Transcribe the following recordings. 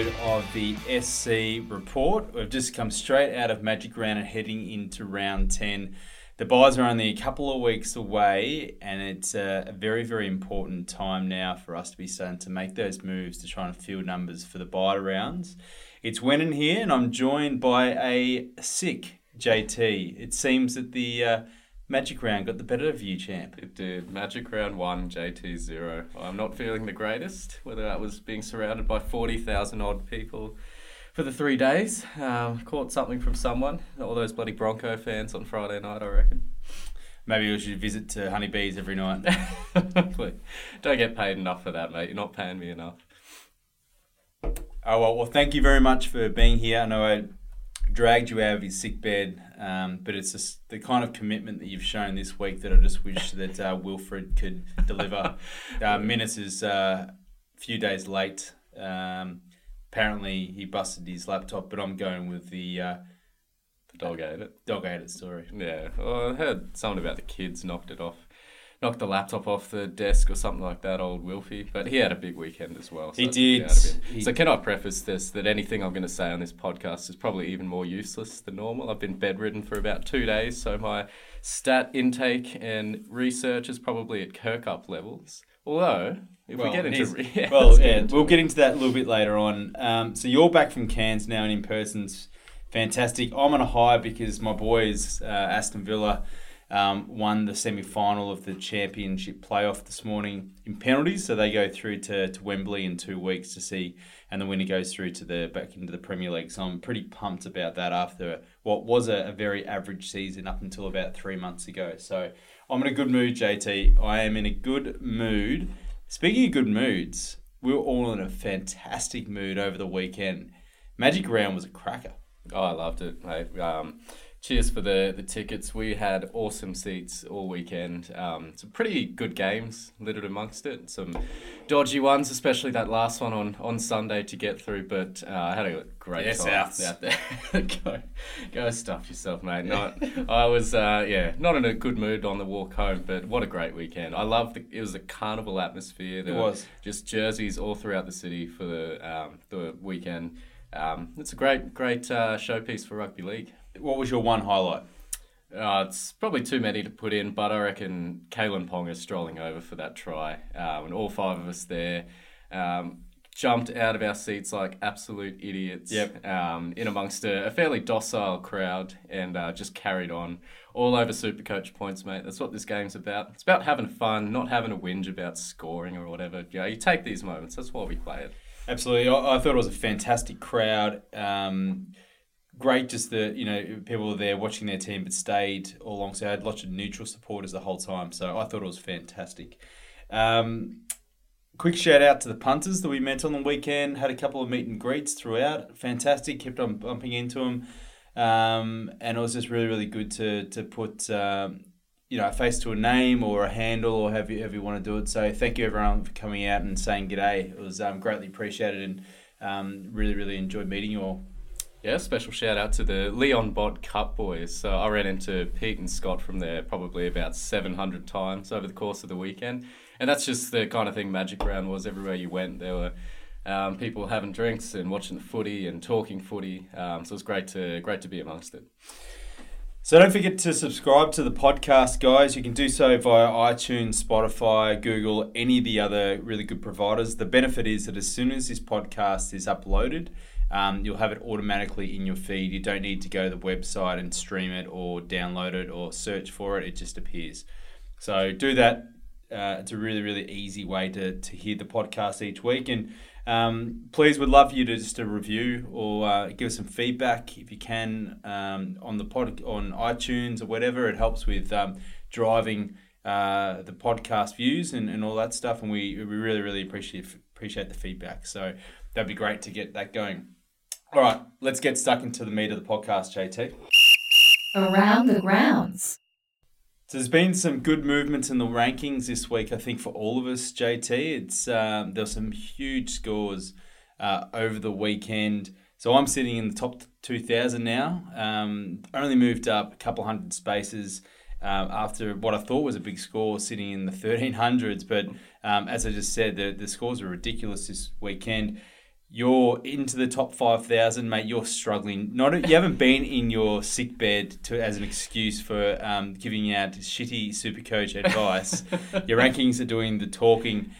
Episode of the SC Report. We've just come straight out of Magic Round and heading into round 10. The buys are only a couple of weeks away, and it's a, very, very important time now for us to be starting to make those moves to try and field numbers for the buy rounds. It's Wenin here, and I'm joined by a sick JT. It seems that the uh, Magic Round got the better of you, champ. It did. Magic round one, JT zero. I'm not feeling the greatest, whether that was being surrounded by 40,000 odd people for the three days. Um, caught something from someone. All those bloody Bronco fans on Friday night, I reckon. Maybe we should visit to Honeybees every night. Don't get paid enough for that, mate. You're not paying me enough. Oh well, well, thank you very much for being here. I know I dragged you out of your sick bed, um, but it's just the kind of commitment that you've shown this week that I just wish that uh, Wilfred could deliver. uh, Minutes is uh, a few days late. Um, apparently, he busted his laptop, but I'm going with the uh, dog ate it. dog ate it story. Yeah. Well, I heard something about the kids knocked it off. Knocked the laptop off the desk or something like that, old Wilfie. But he had a big weekend as well. He did. out of it. He- So can I preface this that anything I'm going to say on this podcast is probably even more useless than normal? I've been bedridden for about two days, so my stat intake and research is probably at Kirkup levels. Although, if we get into yeah, well, yeah, into we'll it. get into that a little bit later on. Um, so you're back from Cairns now, and in person's fantastic. I'm on a high because my boys, uh, Aston Villa, um, won the semi final of the championship playoff this morning in penalties. So they go through to, to Wembley in two weeks to see, and the winner goes through to the back into the Premier League. So I'm pretty pumped about that after what was a, a very average season up until about three months ago. So I'm in a good mood, JT. I am in a good mood. Speaking of good moods, we were all in a fantastic mood over the weekend. Magic Round was a cracker. Oh, I loved it, mate. Um, cheers for the, the tickets. We had awesome seats all weekend. Um, some pretty good games littered amongst it. Some dodgy ones, especially that last one on, on Sunday to get through. But uh, I had a great Yeah, time Souths. out there. go, go stuff yourself, mate. Not, I was, uh, yeah, not in a good mood on the walk home, but what a great weekend. I love the, it was a carnival atmosphere. There It was. just jerseys all throughout the city for the um, the weekend. Um, it's a great great uh, showpiece for rugby league. What was your one highlight? Uh, it's probably too many to put in, but I reckon Kalyn Ponga strolling over for that try, um, and all five of us there um, jumped out of our seats like absolute idiots. Yep. Um, in amongst a, a fairly docile crowd, and uh, just carried on all over Supercoach points, mate. That's what this game's about. It's about having fun, not having a whinge about scoring or whatever. You know, you take these moments. That's why we play it. Absolutely. I, I thought it was a fantastic crowd. Um, great just the, you know, people were there watching their team but stayed all along. So I had lots of neutral supporters the whole time. So I thought it was fantastic. Um, quick shout out to the punters that we met on the weekend. Had a couple of meet and greets throughout. Fantastic. Kept on bumping into them. Um, and it was just really, really good to, to put, um, you know, a face to a name or a handle or however you, however you want to do it. So thank you everyone for coming out and saying g'day. It was um, greatly appreciated and um, really, really enjoyed meeting you all. Yeah, special shout out to the Leon Bot Cup boys. So I ran into Pete and Scott from there probably about 700 times over the course of the weekend. And that's just the kind of thing Magic Round was. Everywhere you went, there were um, people having drinks and watching the footy and talking footy. Um, so it was great to great to be amongst it. So don't forget to subscribe to the podcast, guys. You can do so via iTunes, Spotify, Google, any of the other really good providers. The benefit is that as soon as this podcast is uploaded, um, you'll have it automatically in your feed. You don't need to go to the website and stream it or download it or search for it. It just appears. So do that. Uh, it's a really, really easy way to, to hear the podcast each week. And um, please, would love for you to just a review or uh, give us some feedback if you can um, on the pod on iTunes or whatever. It helps with um, driving uh, the podcast views and, and all that stuff. And we, we really, really appreciate appreciate the feedback. So that'd be great to get that going. All right, let's get stuck into the meat of the podcast, JT. Around the grounds. So there's been some good movements in the rankings this week. I think for all of us, JT, it's um, there's some huge scores uh, over the weekend. So I'm sitting in the top 2,000 now. Um, only moved up a couple hundred spaces um, after what I thought was a big score, sitting in the 1300s. But um, as I just said, the the scores are ridiculous this weekend you're into the top 5000 mate you're struggling not you haven't been in your sick bed to as an excuse for um, giving out shitty super coach advice your rankings are doing the talking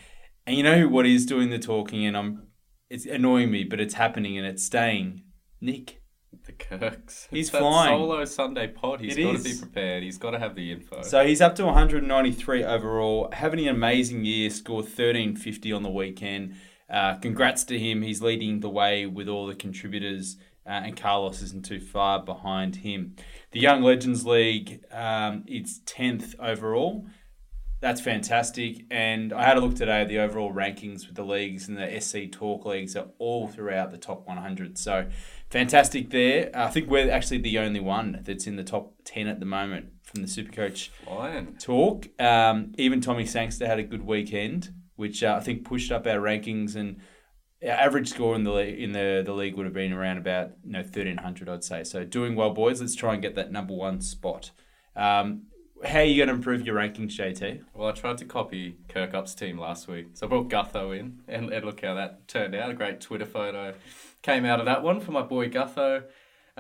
and you know what is doing the talking and i'm it's annoying me but it's happening and it's staying nick The Kirks. He's It's flying. Solo Sunday pod. He's It got to be prepared. He's got to have the info. So he's up to 193 overall, having an amazing year, scored 1350 on the weekend. Uh, congrats to him. He's leading the way with all the contributors, uh, and Carlos isn't too far behind him. The Young Legends League, um, it's 10th overall. That's fantastic. And I had a look today at the overall rankings with the leagues and the SC Talk leagues are all throughout the top 100. So fantastic there. I think we're actually the only one that's in the top 10 at the moment from the Supercoach Flying. talk. Um, even Tommy Sangster had a good weekend, which uh, I think pushed up our rankings and our average score in the in the, the league would have been around about you know thirteen hundred, I'd say. So doing well, boys. Let's try and get that number one spot. Um, how are you going to improve your rankings, JT? Well, I tried to copy Kirkup's team last week. So I brought Gutho in, and, and look how that turned out. A great Twitter photo came out of that one for my boy Gutho.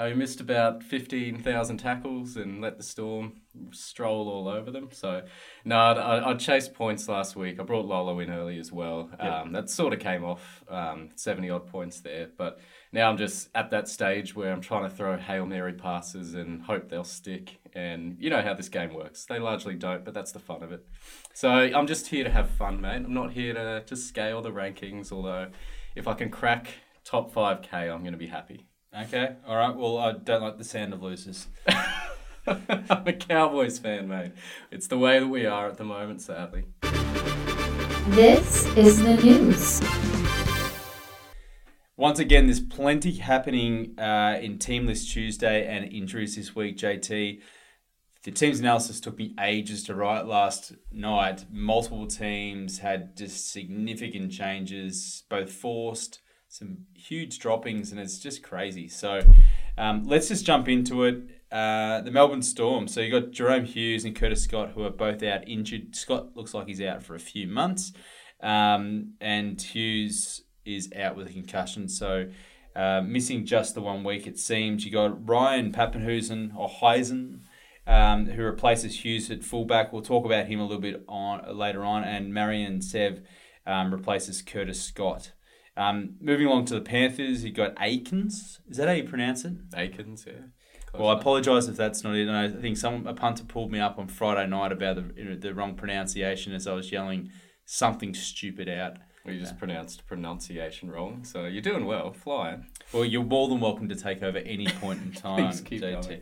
Uh, missed about 15,000 tackles and let the Storm stroll all over them. So, no, I, I, I chased points last week. I brought Lolo in early as well. Um, that sort of came off um, 70 odd points there. But now I'm just at that stage where I'm trying to throw Hail Mary passes and hope they'll stick. And you know how this game works. They largely don't, but that's the fun of it. So I'm just here to have fun, mate. I'm not here to, to scale the rankings, although if I can crack top 5K, I'm going to be happy. Okay, all right. Well, I don't like the sound of losers. I'm a Cowboys fan, mate. It's the way that we are at the moment, sadly. This is the news. Once again, there's plenty happening uh, in Team List Tuesday and injuries this week, JT. The team's analysis took me ages to write last night. Multiple teams had just significant changes, both forced, some huge droppings, and it's just crazy. So um, let's just jump into it. Uh, the Melbourne Storm. So you got Jahrome Hughes and Curtis Scott, who are both out injured. Scott looks like he's out for a few months, um, and Hughes is out with a concussion. So uh, missing just the one week, it seems. You got Ryan Papenhuyzen or Heisen, um, who replaces Hughes at fullback. We'll talk about him a little bit on later on. And Marion Sev um, replaces Curtis Scott. Um, moving along to the Panthers, you got Aikens. Is that how you pronounce it? Aikens, yeah. Close Well, I apologise if that's not it. And I think some a punter pulled me up on Friday night about the the wrong pronunciation as I was yelling something stupid out. We just pronounced pronunciation wrong, so you're doing well, flying. Well, you're more than welcome to take over any point in time, Please keep JT. going.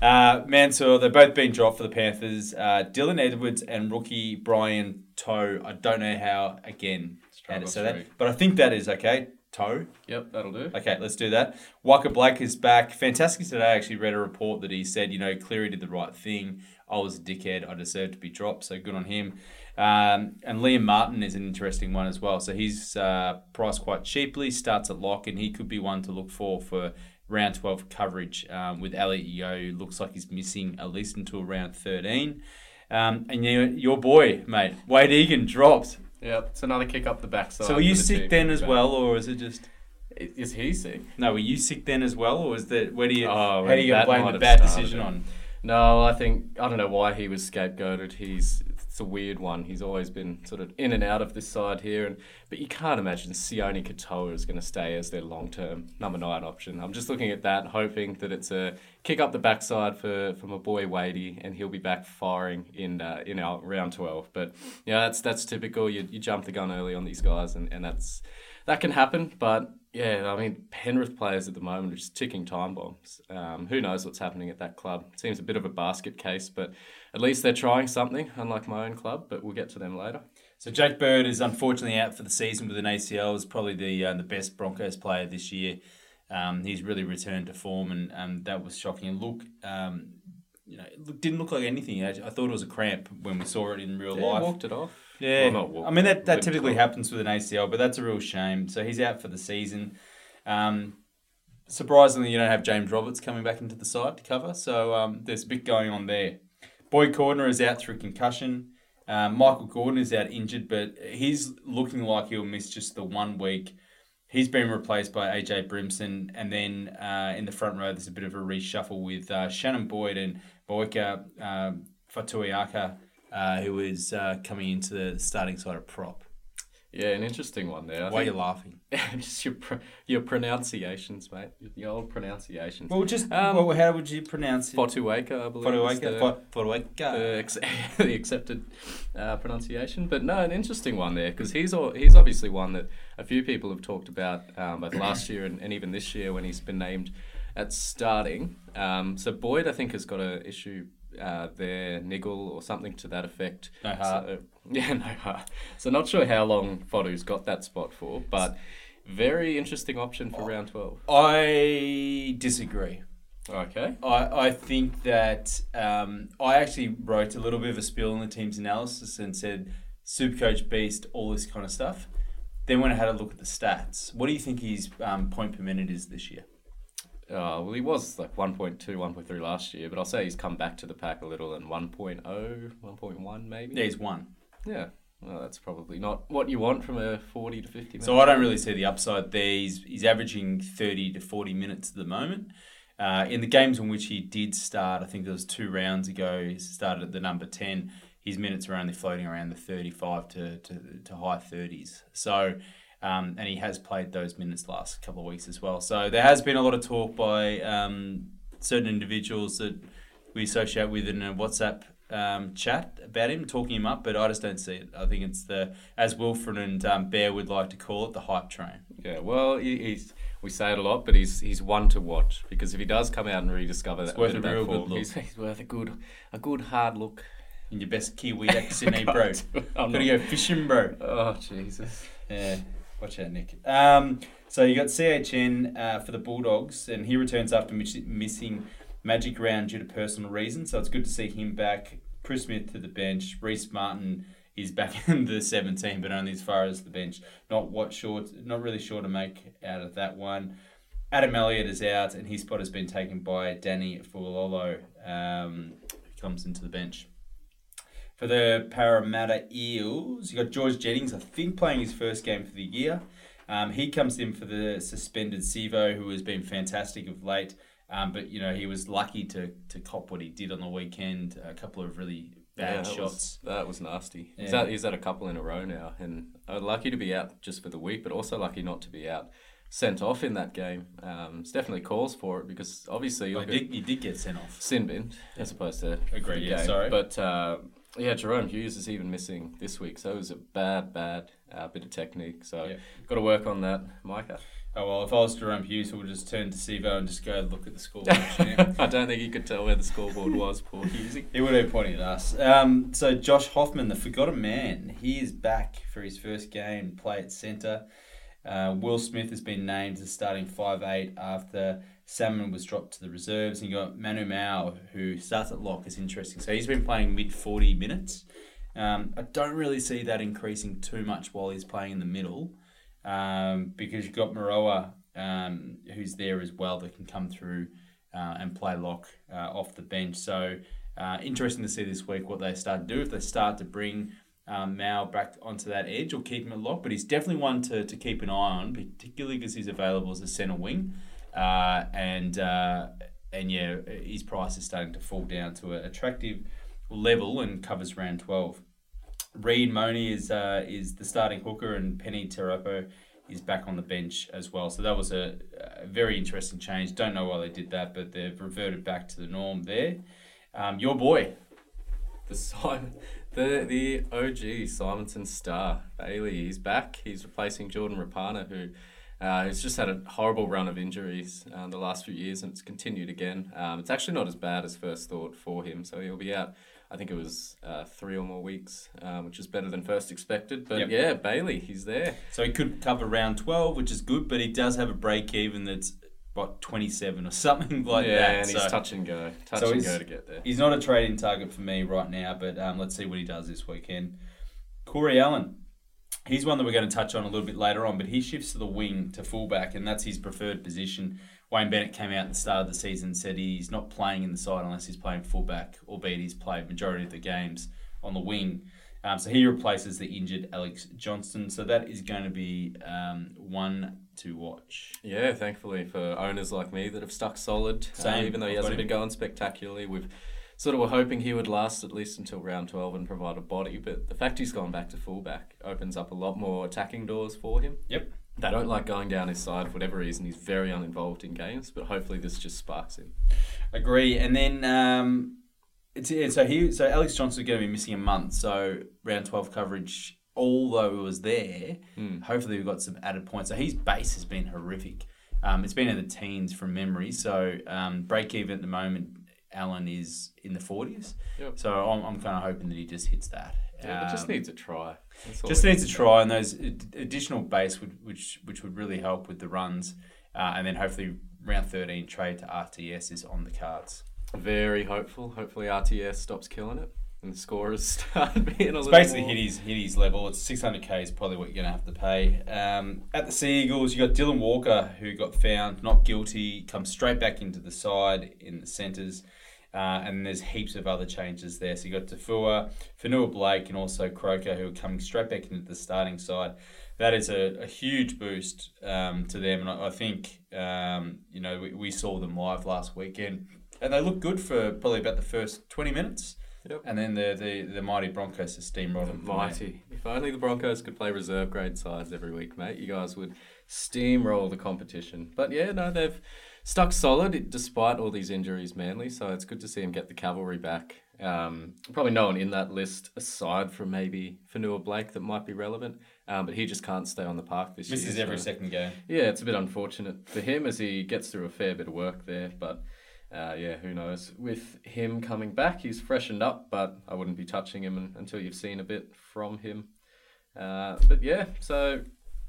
Uh, Mansour, they've both been dropped for the Panthers. Uh, Dylan Edwards and rookie Brian Toe. I don't know how, again, how to say that, but I think that is okay. Toe. Yep, that'll do. Okay, let's do that. Waqa Blake is back. Fantastic today. I actually read a report that he said, you know, Cleary did the right thing. I was a dickhead. I deserved to be dropped. So good on him. Um, and Liam Martin is an interesting one as well. So he's uh, priced quite cheaply, starts at lock, and he could be one to look for for round 12 coverage um, with Elliot Yo. who Looks like he's missing at least until round 13. Um, and you, your boy, mate, Wade Egan dropped. Yep, it's another kick up the backside. So were you the sick then as well, or is it just. Is he sick? No, were you sick then as well, or was that where do you Oh, how do you blame the bad decision on? No, I think I don't know why he was scapegoated. He's it's a weird one. He's always been sort of in and out of this side here, and but you can't imagine Sione Katoa is going to stay as their long term number nine option. I'm just looking at that, hoping that it's a kick up the backside for for my boy Wadey, and he'll be back firing in uh, in our round twelve. But yeah, that's that's typical. You you jump the gun early on these guys, and, and that's that can happen. But yeah, I mean Penrith players at the moment are just ticking time bombs. Um, who knows what's happening at that club? Seems a bit of a basket case, but at least they're trying something, unlike my own club. But we'll get to them later. So Jack Bird is unfortunately out for the season with an ACL. Is probably the uh, the best Broncos player this year. Um, he's really returned to form, and um, that was shocking. And look, um, you know, it look, didn't look like anything. I, I thought it was a cramp when we saw it in real Yeah, life. walked it off. Yeah, Well, not walked I mean that, that typically off. happens with an ACL, but that's a real shame. So he's out for the season. Um, surprisingly, you don't have James Roberts coming back into the side to cover, so um, there's a bit going on there. Boyd Cordner is out through concussion. Um, Michael Gordon is out injured, but he's looking like he'll miss just the one week. He's been replaced by AJ Brimson, and then uh, in the front row, there's a bit of a reshuffle with uh, Shannon Boyd and Boyka um, Fotuaika, uh, who is uh, coming into the starting side of prop. Yeah, an interesting one there. I Why are you laughing? just your pr- your pronunciations, mate. Your old pronunciations. Well, just Um, well, how would you pronounce it? Fotueka, I believe. is Fotuaika. the- Fo- Fotuaika. the, ex- the accepted uh, pronunciation. But no, an interesting one there because he's all, he's obviously one that a few people have talked about um, both last year and, and even this year when he's been named at starting. Um, so Boyd, I think, has got an issue uh, there, niggle or something to that effect. No heart. So, yeah, no heart. So not sure how long Fotu's got that spot for, but very interesting option for round twelve. I disagree. Okay. I, I think that um, I actually wrote a little bit of a spiel on the team's analysis and said Supercoach beast, all this kind of stuff. Then when I had a look at the stats, what do you think his um, point per minute is this year? Uh, well, he was like 1.2, 1.3 last year, but I'll say he's come back to the pack a little and 1.0, 1.1 maybe. Yeah, he's one. Yeah. Well, that's probably not what you want from a 40 to 50 So I don't really see the upside there. He's, he's averaging 30 to 40 minutes at the moment. Uh, in the games in which he did start, I think there was two rounds ago, he started at the number 10. His minutes are only floating around the 35 to, to, to high 30s. So, um, and he has played those minutes last couple of weeks as well. So there has been a lot of talk by um, certain individuals that we associate with in a WhatsApp um, chat about him, talking him up, but I just don't see it. I think it's the, as Wilfred and um, Bear would like to call it, the hype train. Yeah, well, he, he's we say it a lot, but he's he's one to watch because if he does come out and rediscover that, worth a real good look. He's, he's worth a good a good hard look. In your best Kiwi accent, bro. I'm Gotta go fishing, bro. Oh Jesus! Yeah, watch out, Nick. Um, so you got CHN uh, for the Bulldogs, and he returns after miss- missing Magic Round due to personal reasons. So it's good to see him back. Chris Smith to the bench. Rhyse Martin is back in the 17, but only as far as the bench. Not what short, not really sure to make out of that one. Adam Elliott is out, and his spot has been taken by Danny Fulolo, um, who comes into the bench. For the Parramatta Eels, you got George Jennings, I think, playing his first game for the year. Um, he comes in for the suspended Sivo, who has been fantastic of late. Um, but you know he was lucky to to cop what he did on the weekend. A couple of really Yeah, bad that shots. Was, that was nasty. He's, Yeah. at, he's at a couple in a row now, and uh, lucky to be out just for the week, but also lucky not to be out sent off in that game. Um, it's definitely calls for it because obviously you Well, look he at did, did get sent off. sin bin as opposed to Agreed, yeah, sorry. But uh, yeah, Jahrome Hughes is even missing this week, so it was a bad, bad uh, bit of technique. So Yeah. got to work on that, Maika. Oh well, if I was Jahrome Hughes, I would just turn to Sivo and just go look at the scoreboard. I don't think he could tell where the scoreboard was, poor Hughes. He would have pointed at us. Um, so Josh Hoffman, the forgotten man, he is back for his first game, play at centre. Uh, Will Smith has been named as starting five eight after Salmon was dropped to the reserves. And you got Manu Ma'u, who starts at lock. It's interesting. So he's been playing mid 40 minutes. Um, I don't really see that increasing too much while he's playing in the middle um, because you've got Maroa, um, who's there as well, that can come through uh, and play lock uh, off the bench. So uh, interesting to see this week what they start to do. If they start to bring um, Ma'u back onto that edge or keep him at lock, but he's definitely one to, to keep an eye on, particularly because he's available as a centre wing. Uh, and uh, and yeah, his price is starting to fall down to an attractive level and covers round 12. Reed Mahoney is uh, is the starting hooker, and Peni Terepo is back on the bench as well. So that was a, a very interesting change. Don't know why they did that, but they've reverted back to the norm there. Um, your boy, The Simon, the the OG Simonsson star Bailey. He's back. He's replacing Jordan Rapana, who uh, has just had a horrible run of injuries uh, the last few years, and it's continued again. Um, it's actually not as bad as first thought for him, so he'll be out. I think it was uh, three or more weeks, um, which is better than first expected. But Yep. yeah, Bailey, he's there. so he could cover round 12, which is good, but he does have a break even that's what 27 or something like yeah, that. and he's touch and go, touch So and he's- go to get there. He's not a trading target for me right now, but um, let's see what he does this weekend. Corey Allen, he's one that we're going to touch on a little bit later on, but he shifts to the wing to fullback, and that's his preferred position. Wayne Bennett came out at the start of the season and said he's not playing in the side unless he's playing fullback, albeit he's played majority of the games on the wing. Um, so he replaces the injured Alex Johnston. So that is going to be um, one to watch. Yeah, thankfully for owners like me that have stuck solid. uh, even though he I've hasn't been going spectacularly, we've sort of were hoping he would last at least until round 12 and provide a body. But the fact he's gone back to fullback opens up a lot more attacking doors for him. Yep. They don't like going down his side for whatever reason. He's very uninvolved in games, but hopefully this just sparks him. Agree. And then um, it's yeah, so he so Alex Johnston's going to be missing a month. So round twelve coverage, although it was there, hopefully we've got some added points. So his base has been horrific. Um, it's been in the teens from memory. So um, break even at the moment, Allan is in the forties. Yep. So I'm, I'm kind of hoping that he just hits that. Yeah, it just Um, needs a try. Just needs a try, and those additional base would which which would really help with the runs, uh, and then hopefully round thirteen trade to RTS is on the cards. Very hopeful. Hopefully RTS stops killing it and the scorers start being a It's little basically more... hit his hit his level. It's six hundred k is probably what you're gonna have to pay. Um, at the Sea Eagles, you got Dylan Walker who got found not guilty, comes straight back into the side in the centres. Uh, and there's heaps of other changes there. So you got Tafua, Fonua Blake, and also Croker who are coming straight back into the starting side. That is a, a huge boost um, to them, and I, I think um, you know we, we saw them live last weekend, and they looked good for probably about the first twenty minutes. Yep. And then the, the, the mighty Broncos has steamrolled them. Mighty. If only the Broncos could play reserve grade sides every week, mate. You guys would steamroll the competition. But yeah, no, they've stuck solid despite all these injuries, Manly. So it's good to see him get the cavalry back. Um, probably no one in that list aside from maybe Fonua Blake that might be relevant. Um, but he just can't stay on the park this Misses year. Misses every so- second game. Yeah, it's a bit unfortunate for him as he gets through a fair bit of work there. But uh, yeah, who knows? With him coming back, he's freshened up, but I wouldn't be touching him until you've seen a bit from him. Uh, but yeah, so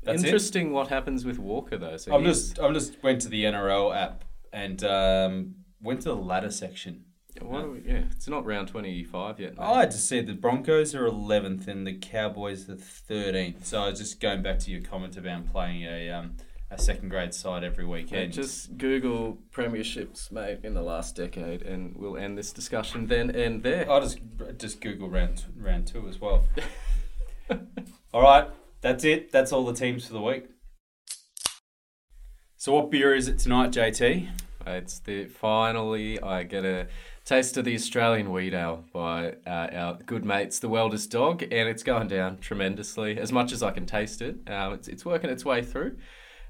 That's it? interesting what happens with Walker though. So I'm just I'm just went to the NRL app and um, went to the ladder section. what are we, yeah, it's not round twenty five yet. mate. I had to see the Broncos are 11th and the Cowboys are 13th. So I was just going back to your comment about playing a um, a second grade side every Yeah, weekend. just Google premierships, mate, in the last decade, and we'll end this discussion then and there. I'll just just Google round round two as well. all right, that's it. That's all the teams for the week. So what beer is it tonight, JT? It's the finally I get a taste of the Australian Wheat Ale by uh, our good mates, the Welders Dog, and it's going down tremendously. As much as I can taste it, um, it's it's working its way through.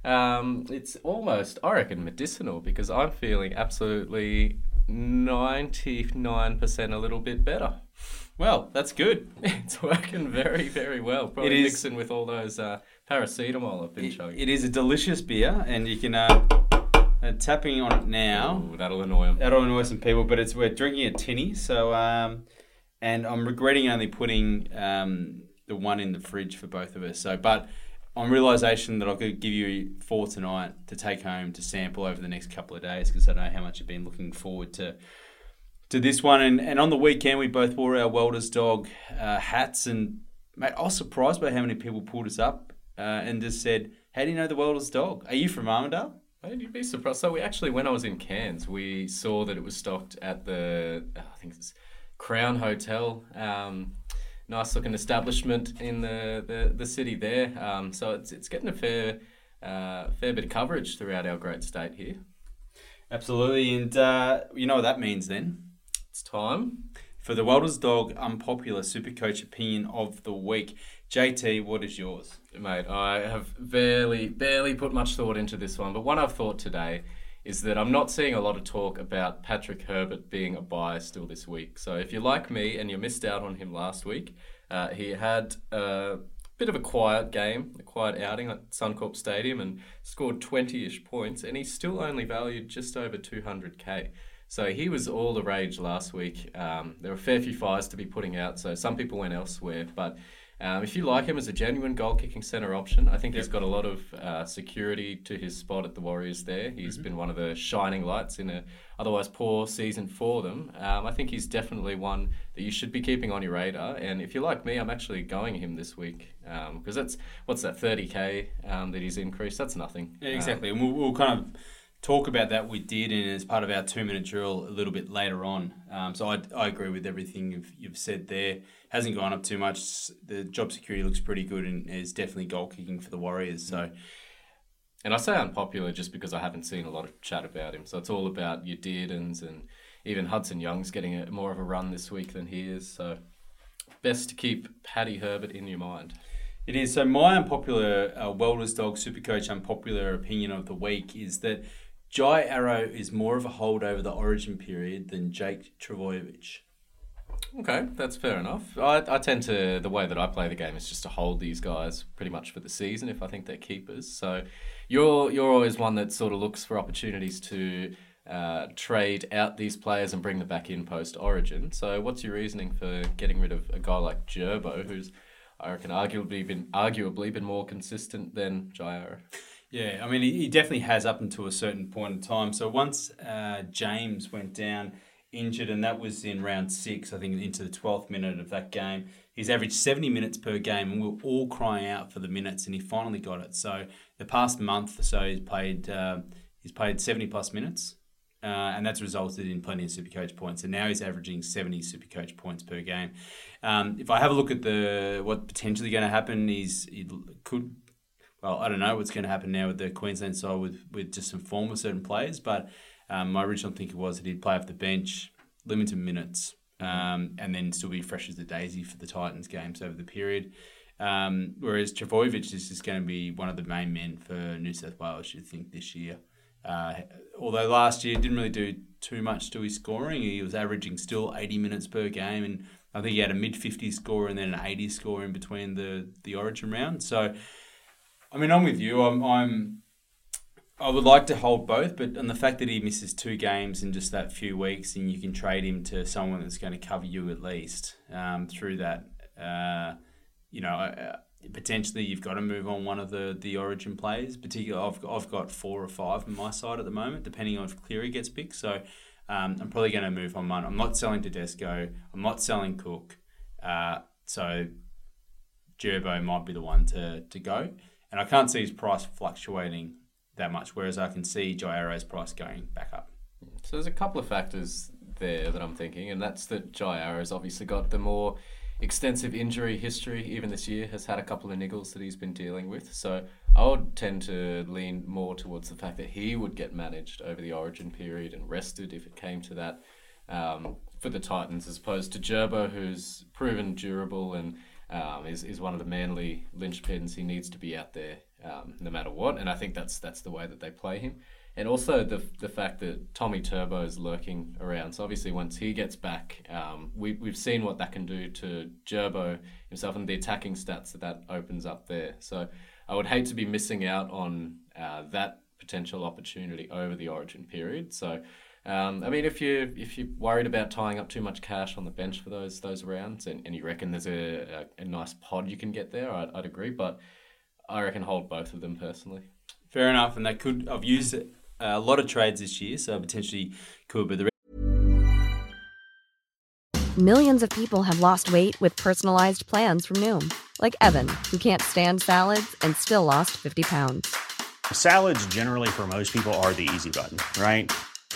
Um, it's almost, I reckon, medicinal because I'm feeling absolutely ninety nine percent a little bit better. Well, that's good. It's working very very well. Probably It is- mixing with all those uh, paracetamol I've been It, chugging. it is a delicious beer, and you can uh, uh, tapping on it now. Ooh, that'll annoy them. That'll annoy some people, but it's we're drinking a tinny. So, um, and I'm regretting only putting um, the one in the fridge for both of us. So, but on realization that I could give you four tonight to take home to sample over the next couple of days because I know how much you've been looking forward to to this one. And, and on the weekend, we both wore our Welders Dog uh, hats. And mate, I was surprised by how many people pulled us up uh, and just said, "How do you know the Welders Dog? Are you from Armidale?" You'd be surprised. So we actually, when I was in Cairns, we saw that it was stocked at the I think it's Crown Hotel. Um, nice looking establishment in the, the, the city there. Um, so it's it's getting a fair uh, fair bit of coverage throughout our great state here. Absolutely, and uh, you know what that means then? It's time. For the Welders Dog Unpopular Supercoach Opinion of the Week. JT, what is yours? Mate, I have barely, barely put much thought into this one, but one I've thought today is that I'm not seeing a lot of talk about Patrick Herbert being a buy still this week. So if you're like me and you missed out on him last week, uh, he had a bit of a quiet game, a quiet outing at Suncorp Stadium and scored 20-ish points, and he's still only valued just over 200k. So he was all the rage last week. Um, there were a fair few fires to be putting out, so some people went elsewhere, but um, if you like him as a genuine goal kicking centre option, I think he's got a lot of uh, security to his spot at the Warriors there. He's Mm-hmm. been one of the shining lights in a otherwise poor season for them. Um, I think he's definitely one that you should be keeping on your radar. And if you like me, I'm actually going him this week because that's what's that 30k um, that he's increased. That's nothing. Yeah, Um, exactly. and we'll, we'll kind of talk about that. We did, and as part of our two minute drill a little bit later on. Um, so I, I agree with everything you've, you've said there. Hasn't gone up too much. The job security looks pretty good and is definitely goal kicking for the Warriors. So And I say unpopular just because I haven't seen a lot of chat about him. So it's all about your Deardens and even Hudson Young's getting a, more of a run this week than he is. So best to keep Paddy Herbert in your mind. It is. So my unpopular uh, Welders Dog Supercoach unpopular opinion of the week is that Jai Arrow is more of a hold over the Origin period than Jake Trbojevic. Okay, that's fair enough. I, I tend to the way that I play the game is just to hold these guys pretty much for the season if I think they're keepers. So you're you're always one that sort of looks for opportunities to uh, trade out these players and bring them back in post Origin. So what's your reasoning for getting rid of a guy like Gerbo, who's I reckon arguably been arguably been more consistent than Jairo? Yeah, I mean, he, definitely has up until a certain point in time. So once uh, James went down injured, and that was in round six, I think, into the 12th minute of that game, he's averaged 70 minutes per game, and we were all crying out for the minutes, and he finally got it. So the past month or so, he's played, uh, he's played 70 plus minutes. Uh, and that's resulted in plenty of Supercoach points. And now he's averaging 70 Supercoach points per game. Um, if I have a look at the what potentially going to happen, he's he could well, I don't know what's going to happen now with the Queensland side with, with just some form of certain players, but um, my original thinking was that he'd play off the bench, limited minutes, um, and then still be fresh as the daisy for the Titans games over the period. Um, whereas Trbojevic is just going to be one of the main men for New South Wales, you think, this year. Uh, although last year didn't really do too much to his scoring, he was averaging still 80 minutes per game, and I think he had a mid 50 score and then an 80 score in between the, the Origin round. So, I mean, I'm with you. I'm, I'm I would like to hold both, but on the fact that he misses two games in just that few weeks, and you can trade him to someone that's going to cover you at least um, through that, uh, you know, uh, potentially you've got to move on one of the the Origin players. Particularly, I've I've got four or five on my side at the moment, depending on if Cleary gets picked. So um, I'm probably going to move on one. I'm not selling Tedesco. I'm not selling Cook. Uh, so Gerbo might be the one to to go, and I can't see his price fluctuating that much. Whereas I can see Jairo's price going back up. So there's a couple of factors there that I'm thinking, and that's that Jai Arrow's obviously got the more extensive injury history. Even this year, has had a couple of niggles that he's been dealing with. So I would tend to lean more towards the fact that he would get managed over the Origin period and rested if it came to that um, for the Titans, as opposed to Gerbo, who's proven durable and um, is is one of the manly linchpins. He needs to be out there um, no matter what, and I think that's that's the way that they play him. And also the the fact that Tommy Turbo is lurking around. So obviously, once he gets back, um, we we've seen what that can do to Gerbo himself and the attacking stats that that opens up there. So I would hate to be missing out on uh, that potential opportunity over the Origin period. So. Um, I mean, if you if you're worried about tying up too much cash on the bench for those those rounds, and, and you reckon there's a, a, a nice pod you can get there, I'd, I'd agree. But I reckon hold both of them personally. Fair enough, and they could. I've used uh, a lot of trades this year, so potentially could. But the Millions of people have lost weight with personalized plans from Noom, like Evan, who can't stand salads and still lost 50 pounds. Salads, generally, for most people, are the easy button, right?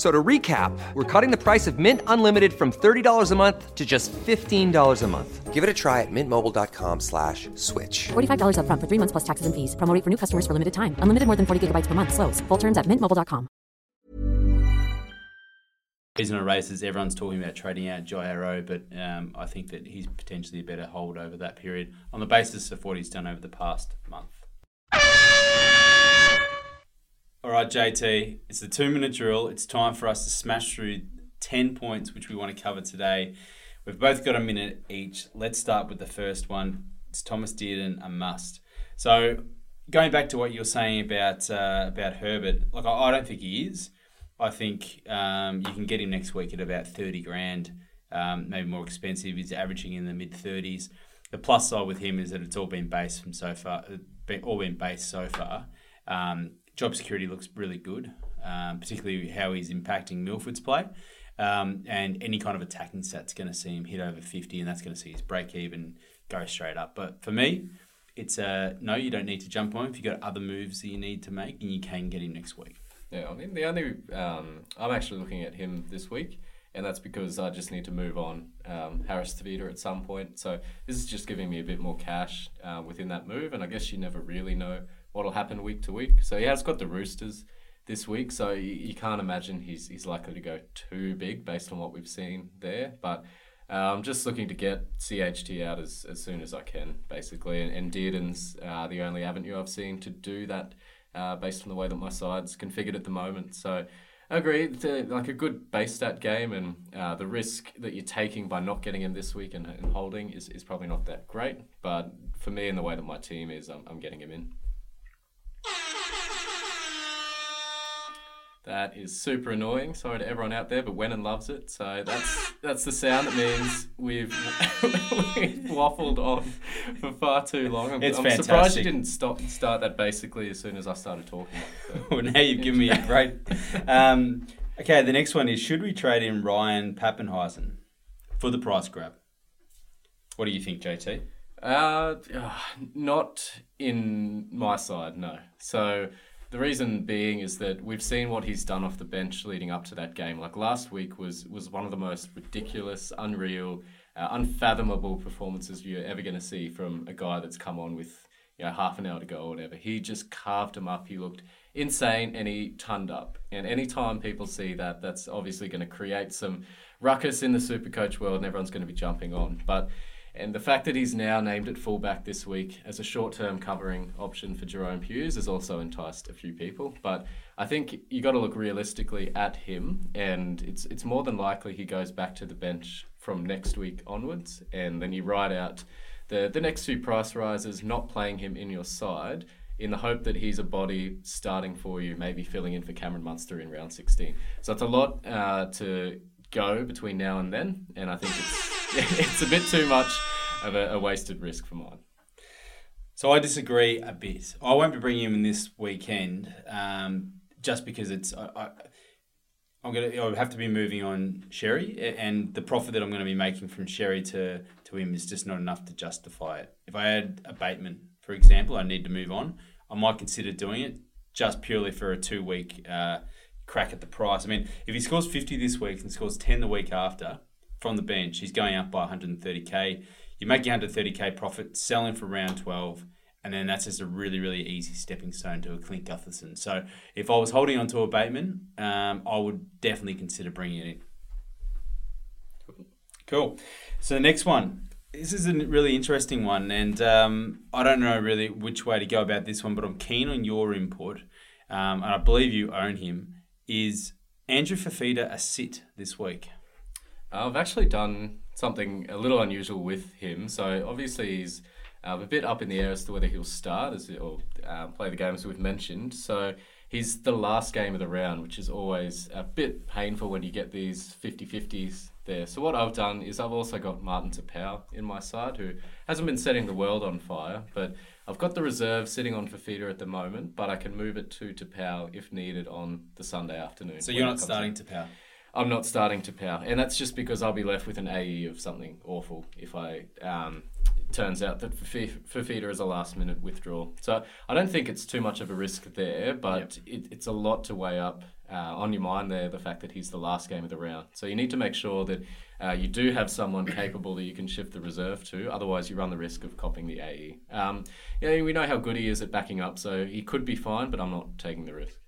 F- So to recap, we're cutting the price of Mint Unlimited from $30 a month to just $15 a month. Give it a try at mintmobile.com slash switch. $45 upfront for three months plus taxes and fees. Promo for new customers for limited time. Unlimited more than 40 gigabytes per month. Slows. Full terms at mintmobile.com. reason of races, everyone's talking about trading out Jairo, but um, I think that he's potentially a better hold over that period on the basis of what he's done over the past month. All right, JT, it's the two minute drill. It's time for us to smash through 10 points, which we want to cover today. We've both got a minute each. Let's start with the first one. It's Thomas Dearden, a must. So, going back to what you were saying about uh, about Herbert, like I, I don't think he is. I think um, you can get him next week at about 30 grand, um, maybe more expensive. He's averaging in the mid 30s. The plus side with him is that it's all been based from so far, uh, all been based so far. Um, job security looks really good, um, particularly how he's impacting Milford's play. Um, and any kind of attacking set's going to see him hit over 50, and that's going to see his break even go straight up. But for me, it's a no, you don't need to jump on if you've got other moves that you need to make, and you can get him next week. Yeah, I mean the only um, I'm actually looking at him this week, and that's because I just need to move on um, Harris Tavita at some point. So this is just giving me a bit more cash uh, within that move, and I guess you never really know what'll happen week to week. So he has got the Roosters this week, so you, you can't imagine he's he's likely to go too big based on what we've seen there, but. uh, I'm just looking to get CHT out as, as soon as I can, basically. And, and Dearden's uh, the only avenue I've seen to do that uh, based on the way that my side's configured at the moment. So I agree, it's a, like a good base stat game, and uh, the risk that you're taking by not getting him this week and, and holding is, is probably not that great. But for me and the way that my team is, I'm, I'm getting him in. That is super annoying. Sorry to everyone out there, but Wenin loves it. So that's that's the sound that means we've, we've waffled on for far too long. I'm, It's I'm surprised you didn't stop start that basically as soon as I started talking. So. well, now you've given me a break. Um, okay, the next one is should we trade in Ryan Papenhuyzen for the price grab? What do you think, JT? Uh, uh, not in my side, no. So the reason being is that we've seen what he's done off the bench leading up to that game. Like last week was was one of the most ridiculous, unreal, uh, unfathomable performances you're ever going to see from a guy that's come on with you know half an hour to go or whatever. He just carved him up. He looked insane and he turned up. And anytime people see that, that's obviously going to create some ruckus in the super coach world, and everyone's going to be jumping on. But and the fact that he's now named at fullback this week as a short term covering option for Jahrome Hughes has also enticed a few people. But I think you got to look realistically at him, and it's it's more than likely he goes back to the bench from next week onwards, and then you ride out the the next few price rises, not playing him in your side. In the hope that he's a body starting for you, maybe filling in for Cameron Munster in round 16. So it's a lot uh, to go between now and then, and I think it's it's a bit too much of a, a wasted risk for mine. So I disagree a bit. I won't be bringing him in this weekend, um, just because it's. I, I, I'm gonna. I have to be moving on Sherry, and the profit that I'm going to be making from Sherry to to him is just not enough to justify it. If I had a Bateman, for example, I need to move on. I might consider doing it just purely for a two week uh, crack at the price. I mean, if he scores 50 this week and scores 10 the week after from the bench, he's going up by 130k. You make your 130k profit, selling for round 12, and then that's just a really, really easy stepping stone to a Clint Gutherson. So if I was holding on to a Bateman, um, I would definitely consider bringing it in. Cool. So the next one. This is a really interesting one, and um, I don't know really which way to go about this one, but I'm keen on your input, um, and I believe you own him. Is Andrew Fifita a sit this week? I've actually done something a little unusual with him. So obviously he's uh, a bit up in the air as to whether he'll start as or uh, play the games we've mentioned. So he's the last game of the round, which is always a bit painful when you get these 50-50s there. So what I've done is I've also got Martin Taupau in my side, who hasn't been setting the world on fire, but I've got the reserve sitting on Fifita at the moment, but I can move it to Taupau if needed on the Sunday afternoon. So you're not starting in. I'm not starting to power, and that's just because I'll be left with an AE of something awful if I. Um, it turns out that Fafi- Fifita is a last minute withdrawal, so I don't think it's too much of a risk there. But it, it's a lot to weigh up uh, on your mind there. The fact that he's the last game of the round, so you need to make sure that uh, you do have someone capable that you can shift the reserve to. Otherwise, you run the risk of copying the AE. Um, yeah, we know how good he is at backing up, so he could be fine, but I'm not taking the risk.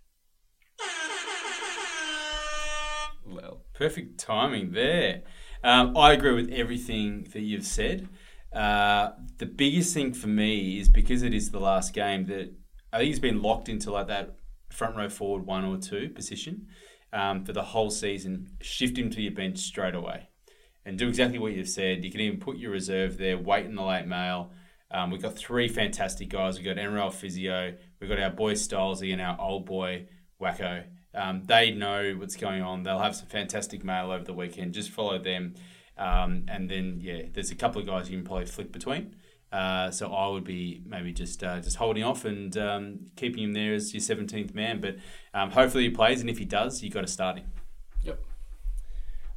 Well. Perfect timing there. Um, I agree with everything that you've said. Uh, the biggest thing for me is because it is the last game that I think he's been locked into like that front row forward one or two position um, for the whole season. Shift him to your bench straight away and do exactly what you've said. You can even put your reserve there, wait in the late mail. Um, we've got three fantastic guys. We've got NRL Physio, we've got our boy Stylesy, and our old boy Wacko. Um, they know what's going on. They'll have some fantastic mail over the weekend. Just follow them. Um, and then, yeah, there's a couple of guys you can probably flick between. Uh, so I would be maybe just uh, just holding off and um, keeping him there as your 17th man. But um, hopefully he plays, and if he does, you've got to start him. Yep.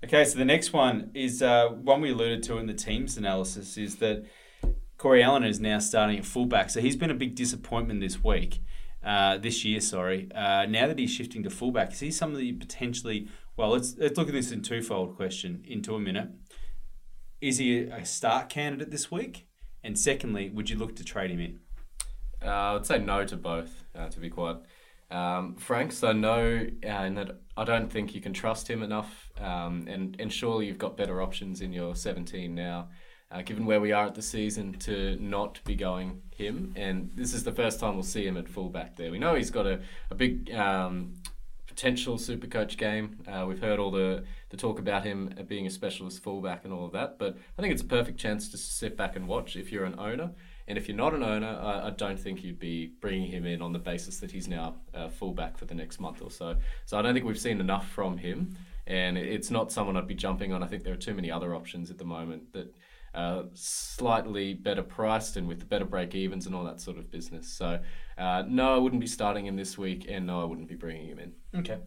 Okay, so the next one is uh, one we alluded to in the team's analysis is that Corey Allan is now starting at fullback. So he's been a big disappointment this week, uh, this year, sorry. Uh, now that he's shifting to fullback, is he somebody potentially, well, let's, let's look at this in twofold question into a minute. Is he a start candidate this week? And secondly, would you look to trade him in? Uh, I would say no to both, uh, to be quite um, frank. So no, uh, in that I don't think you can trust him enough, um, and and surely you've got better options in your 17 now, uh, given where we are at the season, to not be going him. And this is the first time we'll see him at fullback. There, we know he's got a a big. Um, potential super coach game. Uh, we've heard all the, the talk about him being a specialist fullback and all of that, but I think it's a perfect chance to sit back and watch if you're an owner. And if you're not an owner, I, I don't think you'd be bringing him in on the basis that he's now uh, fullback for the next month or so. So I don't think we've seen enough from him, and it's not someone I'd be jumping on. I think there are too many other options at the moment that uh, slightly better priced and with better break evens and all that sort of business. So, uh, no, I wouldn't be starting him this week, and no, I wouldn't be bringing him in. Okay.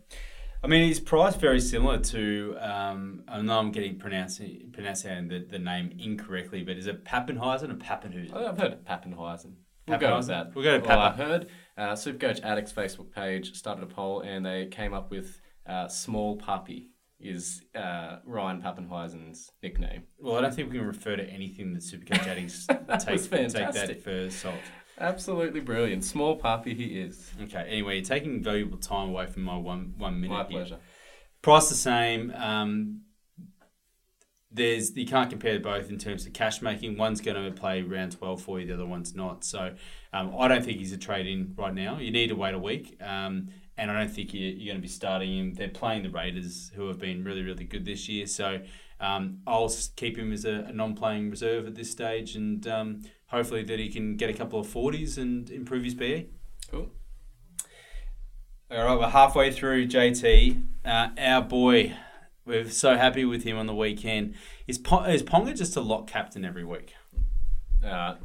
I mean, he's priced very similar to. Um, I know I'm getting pronouncing pronouncing the, the name incorrectly, but is it Pappenheisen or Pappenhuisen? Oh, I've heard of Pappenheisen. We'll go with that. We'll go to Well, I heard uh, Supercoach Addict's Facebook page started a poll and they came up with uh, Small Puppy is uh, Ryan Pappenheisen's nickname. Well, I don't think we can refer to anything that Supercoach Addicts take, take that for salt. Absolutely brilliant. Small Puppy he is. Okay. Anyway, you're taking valuable time away from my one one minute. My here. pleasure. Price the same. Um, there's you can't compare both in terms of cash making. One's going to play round twelve for you, the other one's not. So um, I don't think he's a trade in right now. You need to wait a week, um, and I don't think you, you're going to be starting him. They're playing the Raiders, who have been really really good this year. So um, I'll keep him as a, a non-playing reserve at this stage, and um, hopefully that he can get a couple of forties and improve his PE. Cool. All right, we're halfway through JT. Uh, our boy, we're so happy with him on the weekend. Is, po- is Ponga just a lock captain every week? Uh,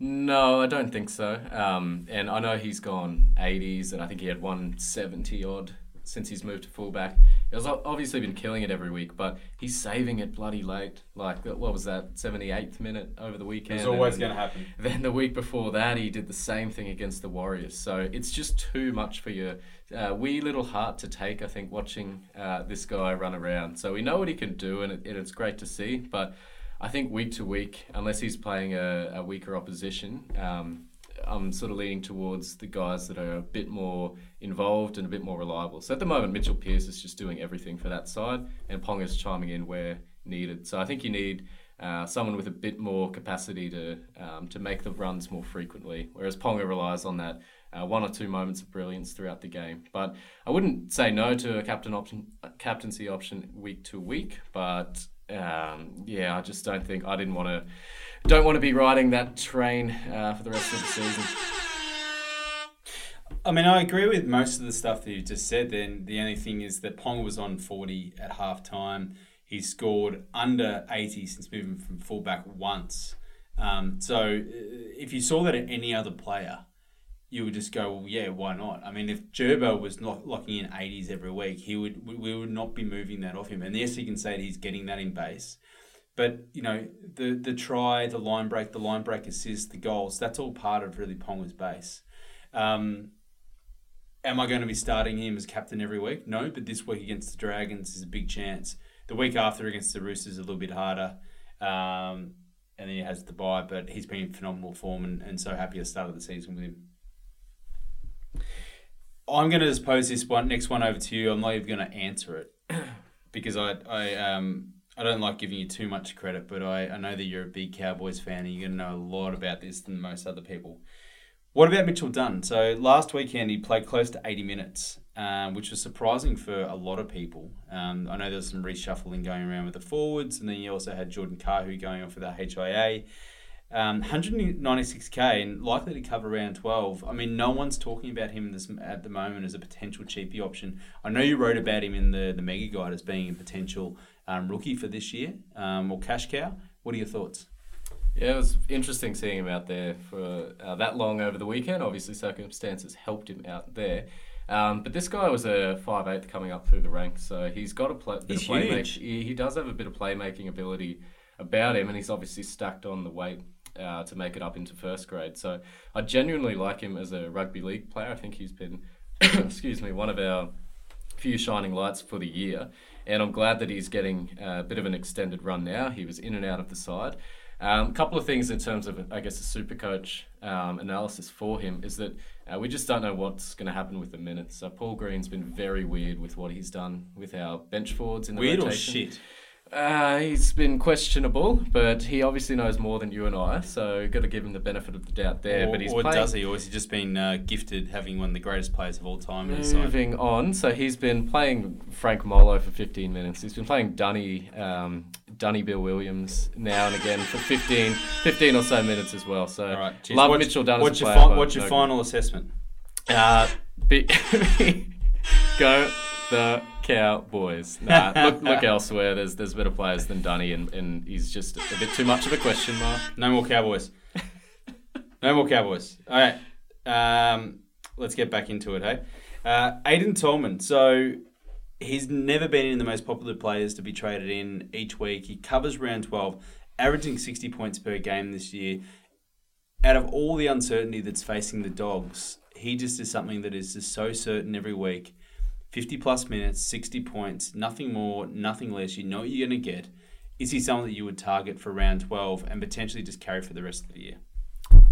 no, I don't think so. Um, and I know he's gone 80s, and I think he had 170 odd since he's moved to fullback. He's obviously been killing it every week, but he's saving it bloody late. Like, what was that, 78th minute over the weekend? And then- happen. Then the week before that, he did the same thing against the Warriors. So it's just too much for your uh, wee little heart to take, I think, watching uh, this guy run around. So we know what he can do, and, it, and it's great to see. But I think week to week, unless he's playing a, a weaker opposition, um, I'm sort of leaning towards the guys that are a bit more involved and a bit more reliable. So at the moment, Mitchell Pearce is just doing everything for that side, and Ponga's chiming in where needed. So I think you need uh, someone with a bit more capacity to um, to make the runs more frequently, whereas Ponga relies on that uh, one or two moments of brilliance throughout the game. But I wouldn't say no to a captain option, captaincy option week to week. But um, yeah, I just don't think I didn't want to don't want to be riding that train uh, for the rest of the season. I mean, I agree with most of the stuff that you just said. Then the only thing is that Pong was on forty at half time. He scored under eighty since moving from fullback once. Um, so uh, if you saw that at any other player, you would just go, well, yeah, why not? I mean, if Gerbo was not locking in 80s every week, he would we- would not be moving that off him. And yes, you can say that he's getting that in base, but you know the the try, the line break, the line break assist, the goals, that's all part of really Ponga's base. Um, am I going to be starting him as captain every week? No, but this week against the Dragons is a big chance. The week after against the Roosters is a little bit harder. Um, and then he has the bye, but he's been in phenomenal form and, and so happy at the start of the season with him. I'm going to just pose this one next one over to you. I'm not even going to answer it because I I um I don't like giving you too much credit, but I, I know that you're a big Cowboys fan and you're going to know a lot about this than most other people. What about Mitchell Dunn? So last weekend he played close to 80 minutes, um, which was surprising for a lot of people. Um, I know there was some reshuffling going around with the forwards, and then you also had Jordan Kahu going on for the HIA. Um, 196k and likely to cover round 12. I mean, no one's talking about him this, at the moment as a potential cheapie option. I know you wrote about him in the, the Mega Guide as being a potential um, rookie for this year um, or cash cow. What are your thoughts? Yeah, it was interesting seeing him out there for uh, that long over the weekend. Obviously, circumstances helped him out there. Um, but this guy was a five eighth coming up through the ranks, so he's got a play, bit He's of playmaking. He, he does have a bit of playmaking ability about him, and he's obviously stacked on the weight uh, to make it up into first grade. So I genuinely like him as a rugby league player. I think he's been, excuse me, one of our few shining lights for the year. And I'm glad that he's getting a bit of an extended run now. He was in and out of the side. Um, a couple of things in terms of, I guess, a super coach um, analysis for him is that uh, we just don't know what's going to happen with the minutes. So Paul Green's been very weird with what he's done with our bench forwards in the Weird or shit? Uh, he's been questionable, but he obviously knows more than you and I, so got to give him the benefit of the doubt there. or but he's or playing, does he? Or has he just been uh, gifted having one of the greatest players of all time in his? Moving on, so he's been playing Frank Molo for 15 minutes. He's been playing Dunny, um, Dunny Bill Williams now and again for 15, 15 or so minutes as well. So right, love What's- Mitchell Dunn What's your, fi- what's your no final assessment? Uh, be- go the Cowboys. Nah, look, look elsewhere. There's there's better players than Dunny, and, and he's just a bit too much of a question mark. No more Cowboys. no more Cowboys. All right. Um, let's get back into it, hey? Uh, Aiden Tolman. So he's never been in the most popular players to be traded in each week. He covers round 12, averaging 60 points per game this year. Out of all the uncertainty that's facing the Dogs, he just is something that is just so certain every week. 50 plus minutes, 60 points, nothing more, nothing less. You know what you're going to get. Is he someone that you would target for round 12 and potentially just carry for the rest of the year?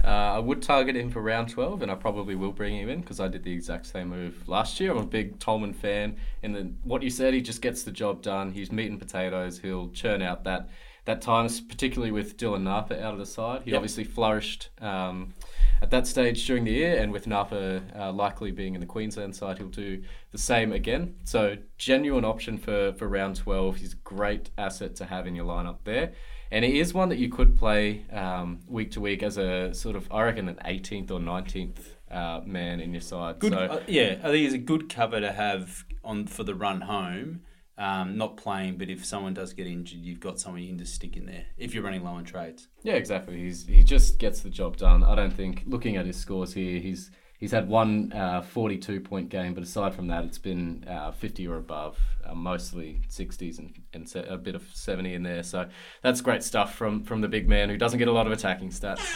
Uh, I would target him for round 12, and I probably will bring him in because I did the exact same move last year. I'm a big Tolman fan, and then what you said, he just gets the job done. He's meat and potatoes. He'll churn out that that time, particularly with Dylan Napa out of the side. He Yep. obviously flourished um, at that stage during the year, and with Napa uh, likely being in the Queensland side, he'll do the same again. So genuine option for for round 12. He's a great asset to have in your lineup there. And he is one that you could play um, week to week as a sort of, I reckon, an 18th or 19th uh, man in your side. Good, so, uh, yeah, I think he's a good cover to have on for the run home. Um, not playing, but if someone does get injured, you've got someone you can just stick in there if you're running low on trades. yeah, exactly. He's he just gets the job done. I don't think, looking at his scores here, he's he's had one uh, 42 point game, but aside from that, it's been uh, 50 or above, uh, mostly 60s and, and se- a bit of 70 in there. So that's great stuff from from the big man who doesn't get a lot of attacking stats.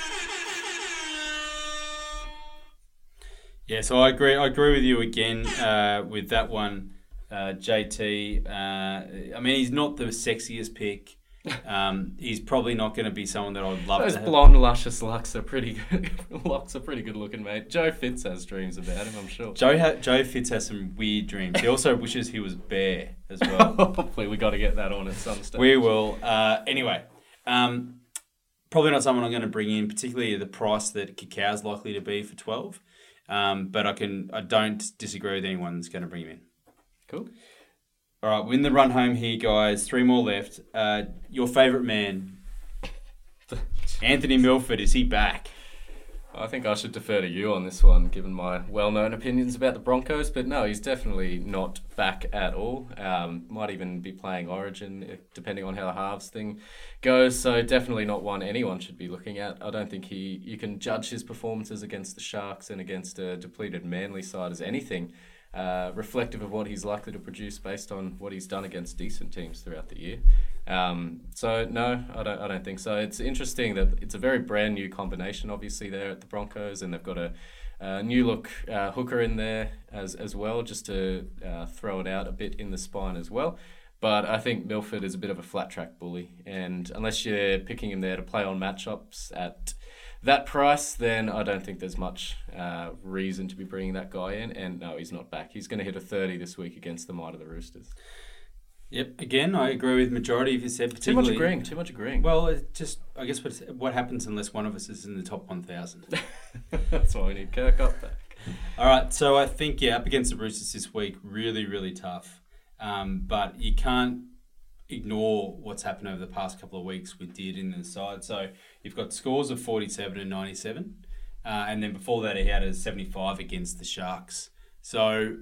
Yeah, so I agree. I agree with you again uh, with that one, uh, JT. Uh, I mean, he's not the sexiest pick. Um, he's probably not going to be someone that I would love Those to have. blonde, luscious locks are pretty good. locks are pretty good looking, mate. Joe Fitz has dreams about him, I'm sure. Joe ha- Joe Fitz has some weird dreams. He also wishes he was bare as well. Hopefully, we got to get that on at some stage. We will. Uh, anyway, um, probably not someone I'm going to bring in, particularly the price that Cacao's likely to be for 12. Um, but I can. I don't disagree with anyone that's going to bring him in. Cool. All right, we're in the run home here, guys. Three more left. Uh, your favourite man, Anthony Milford, is he back? I think I should defer to you on this one, given my well-known opinions about the Broncos. But no, he's definitely not back at all. Um, might even be playing Origin, depending on how the halves thing goes. So definitely not one anyone should be looking at. I don't think he. You can judge his performances against the Sharks and against a depleted Manly side as anything. Uh, reflective of what he's likely to produce based on what he's done against decent teams throughout the year. Um, so no, I don't. I don't think so. It's interesting that it's a very brand new combination, obviously there at the Broncos, and they've got a, a new look uh, hooker in there as as well, just to uh, throw it out a bit in the spine as well. But I think Milford is a bit of a flat track bully, and unless you're picking him there to play on matchups at that price, then I don't think there's much uh, reason to be bringing that guy in. And no, he's not back. He's going to hit a 30 this week against the might of the Roosters. Yep. Again, I agree with majority of you said. Too much agreeing. Too much agreeing. Well, it just I guess what what happens unless one of us is in the top one thousand. That's why we need Kirkup back. All right, so I think yeah, up against the Roosters this week, really, really tough. Um, but you can't ignore what's happened over the past couple of weeks with Dearden in the side. So you've got scores of forty-seven and ninety-seven, uh, and then before that he had a seventy-five against the Sharks. So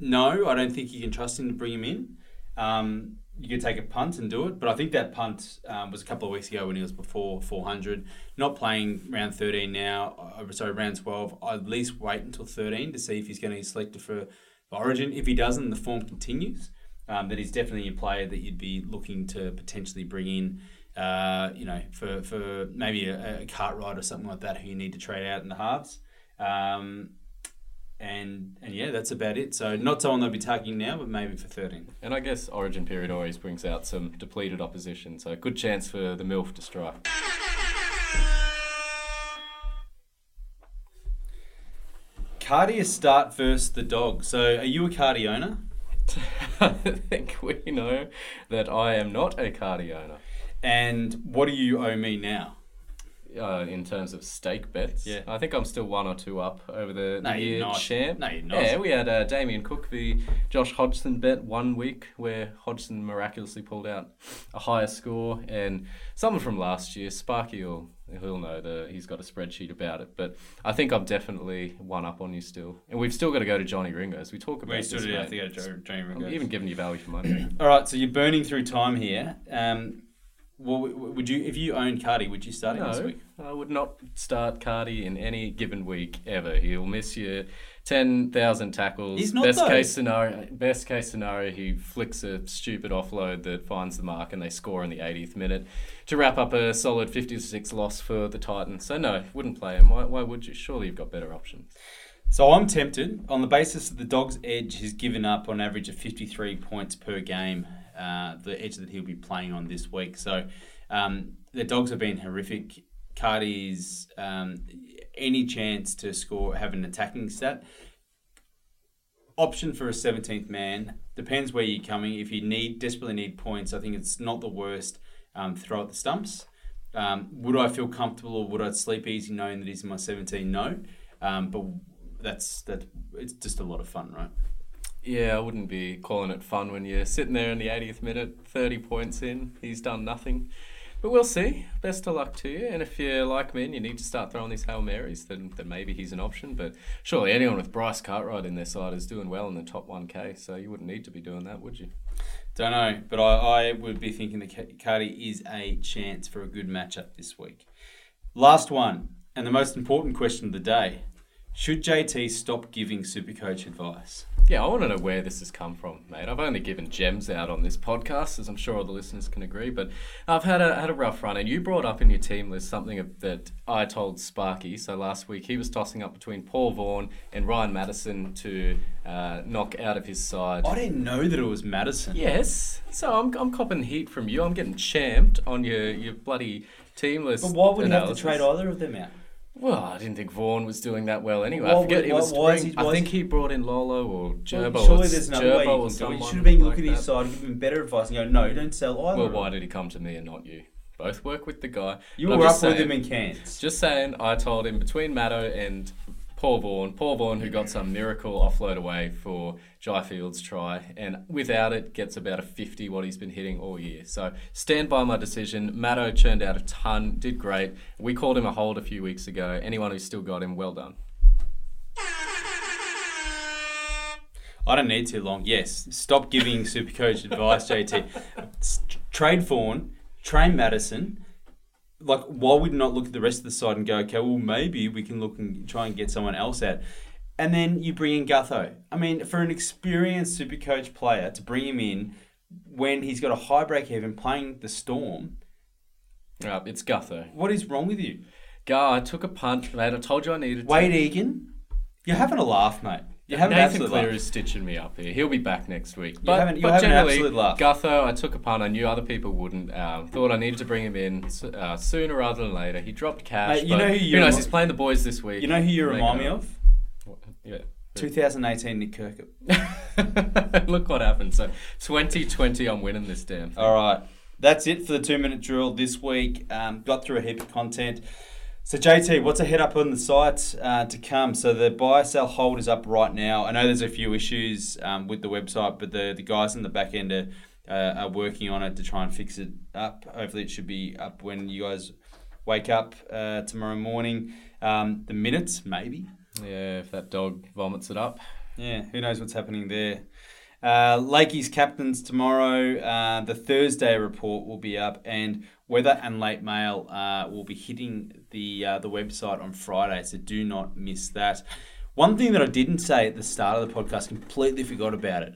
no, I don't think you can trust him to bring him in. Um, you could take a punt and do it, but I think that punt um, was a couple of weeks ago when he was before 400. Not playing round 13 now, uh, sorry, round 12. I'd at least wait until 13 to see if he's going to be selected for Origin. If he doesn't, the form continues. Um, that he's definitely a player that you'd be looking to potentially bring in. Uh, you know, for, for maybe a, a Cartwright or something like that who you need to trade out in the halves. Um, and and yeah, that's about it. So not someone they'll be taking now, but maybe for 13. And I guess Origin period always brings out some depleted opposition, so good chance for the MILF to strike. Cardi start versus the dog. So are you a Cardi owner? I think we know that I am not a Cardi owner. And what do you owe me now? Uh, in terms of stake bets, Yeah. I think I'm still one or two up over the, No, the year not. champ. No, you're not. Yeah, we had uh, Damien Cook the Josh Hodgson bet one week where Hodgson miraculously pulled out a higher score, and someone from last year, Sparky, will he'll know the he's got a spreadsheet about it. But I think I'm definitely one up on you still, and we've still got to go to Johnny Ringo as we talk about. We still this, do have to go to Jo- Johnny I'm even giving you value for money. All right, so you're burning through time here. Um, well, would you, if you owned Cardi, would you start him this No, week? I would not start Cardi in any given week ever. He'll miss you ten thousand tackles. He's not, best though. case scenario. Best case scenario, he flicks a stupid offload that finds the mark, and they score in the 80th minute to wrap up a solid 56 loss for the Titans. So no, wouldn't play him. Why, why would you? Surely you've got better options. So I'm tempted on the basis that the dog's edge has given up on average of 53 points per game. Uh, the edge that he'll be playing on this week. So um, the dogs have been horrific. Cardi's um, any chance to score have an attacking stat. Option for a 17th man depends where you're coming. If you need desperately need points, I think it's not the worst. Um, throw at the stumps. Um, would I feel comfortable or would I sleep easy knowing that he's in my 17? No. Um, but that's that. It's just a lot of fun, right? Yeah, I wouldn't be calling it fun when you're sitting there in the 80th minute, 30 points in. He's done nothing. But we'll see. Best of luck to you. And if you're like me and you need to start throwing these Hail Marys, then, then maybe he's an option. But surely anyone with Bryce Cartwright in their side is doing well in the top 1K, so you wouldn't need to be doing that, would you? Don't know, but I, I would be thinking that Ca- Cardi is a chance for a good matchup this week. Last one, and the most important question of the day: Should JT stop giving Supercoach advice? Yeah, I want to know where this has come from, mate. I've only given gems out on this podcast, as I'm sure all the listeners can agree. But I've had a had a rough run, and you brought up in your team list something of- that I told Sparky. So last week he was tossing up between Paul Vaughan and Ryan Matterson to uh, knock out of his side. I didn't know that it was Matterson. Yes, so I'm, I'm copping heat from you. I'm getting champed on your, your bloody team list. But why would he have to trade either of them out? Well, I didn't think Vaughan was doing that well anyway. I forget would- it was why- why is spring. he- why I is think he- brought in Lolo or Gerbo. Or surely there's another way Gerbo you or can do it. You someone should have been like looking at his that. side and give him better advice and go, no, don't sell either. Well, of why them." did he come to me and not you? Both work with the guy. You But I'm were up just with saying- him in Cairns. Just saying, I told him between Matto and Paul Vaughan. Paul Vaughan, who got some miracle offload away for Jai Field's try, and without it, gets about a 50 what he's been hitting all year. So stand by my decision. Matto churned out a ton, did great. We called him a hold a few weeks ago. Anyone who's still got him, well done. I don't need too long. Yes, stop giving super coach advice, JT. Trade Vaughan, train Matterson. Like, why would not look at the rest of the side and go, okay, well, maybe we can look and try and get someone else out? And then you bring in Gutho. I mean, for an experienced super coach player to bring him in when he's got a high break even playing the Storm, Uh, it's Gutho. what is wrong with you? Gar, I took a punt, mate. I told you I needed to. Wade Egan, you're having a laugh, mate. You're having Nathan Cleary laugh. is stitching me up here. He'll be back next week. But, you're but generally, laugh. Gutho, I took a punt. I knew other people wouldn't. Um, thought I needed to bring him in uh, sooner rather than later. He dropped cash. Mate, you know who who you knows? remi- He's playing the boys this week. You know who you remind me of? Yeah. 2018 Nick Kirkup. Look what happened. So 2020, I'm winning this damn thing. All right. That's it for the two minute drill this week. Um, got through a heap of content. So, JT, what's ahead up on the site uh, to come? So, the buy sell hold is up right now. I know there's a few issues um, with the website, but the, the guys in the back end are, uh, are working on it to try and fix it up. Hopefully, it should be up when you guys wake up uh, tomorrow morning. Um, the minutes, maybe. Yeah, if that dog vomits it up. Yeah, who knows what's happening there. Uh, Lakey's captains tomorrow. Uh, the Thursday report will be up, and weather and late mail uh, will be hitting the uh, the website on Friday. So do not miss that. One thing that I didn't say at the start of the podcast, completely forgot about it.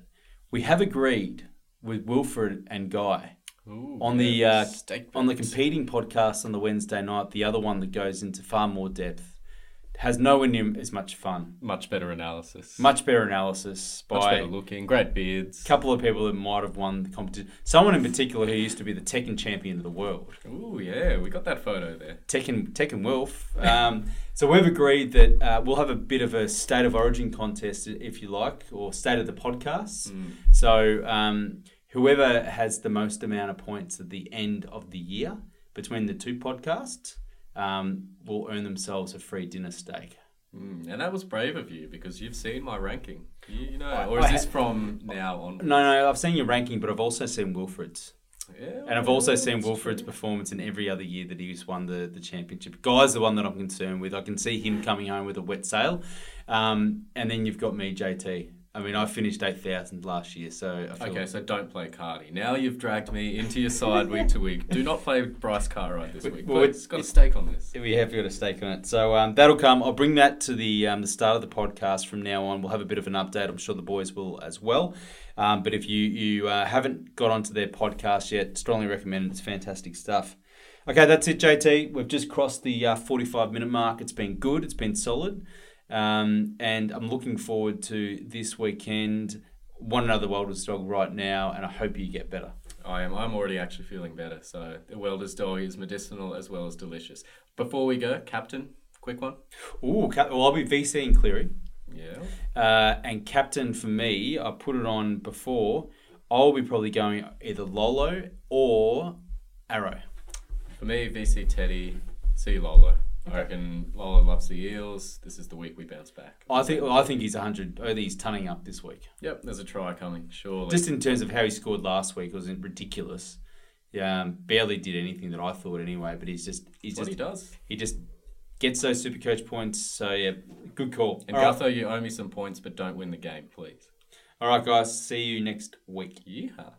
We have agreed with Wilfred and Guy Ooh, on the uh, on the competing podcast on the Wednesday night. The other one that goes into far more depth has nowhere near as much fun. Much better analysis. Much better analysis by Much better looking. Great beards. a couple of people that might have won the competition. Someone in particular who used to be the Tekken champion of the world, Ooh, yeah, we got that photo there. Tekken Tekken Wolf. Um, so we've agreed that uh, we'll have a bit of a state of origin contest, if you like, or state of the podcasts. So um, whoever has the most amount of points at the end of the year between the two podcasts um, will earn themselves a free dinner steak. Mm, and that was brave of you because you've seen my ranking. You, you know, or is this from now on? No, no, I've seen your ranking, but I've also seen Wilfred's. Yeah, And I've also seen Wilfred's true. performance in every other year that he's won the, the championship. Guy's the one that I'm concerned with. I can see him coming home with a wet sail. Um, and then you've got me, JT. I mean, I finished 8,000 last year, so Okay, so don't play Cardi. Now you've dragged me into your side week to week. Do not play Bryce Cartwright this week. well, it's- got a stake on this. we have got a stake on it. So um, that'll come. I'll bring that to the um, the start of the podcast from now on. We'll have a bit of an update. I'm sure the boys will as well. Um, but if you you uh, haven't got onto their podcast yet, strongly recommend it. It's fantastic stuff. Okay, that's it, JT. We've just crossed the uh, 45 minute mark. It's been good. It's been solid. Um, and I'm looking forward to this weekend. One another Welder's dog right now, and I hope you get better. I am. I'm already actually feeling better. So the Welder's dog is medicinal as well as delicious. Before we go, Captain, quick one. Ooh, well, I'll be VC in Cleary. Yeah. Uh, and captain for me, I put it on before. I'll be probably going either Lolo or Arrow. For me, VC Teddy, C Lolo. I reckon Lola loves the Eels. This is the week we bounce back. I think I think he's hundred. I think he's tunning up this week. Yep, there's a try coming, surely. Just in terms of how he scored last week, it was ridiculous. Yeah, um, barely did anything that I thought anyway. But he's just he's what just he does. he just gets those super coach points. So yeah, good call. And All right. Gutho, you owe me some points, but don't win the game, please. All right, guys. See you next week. Yeehaw.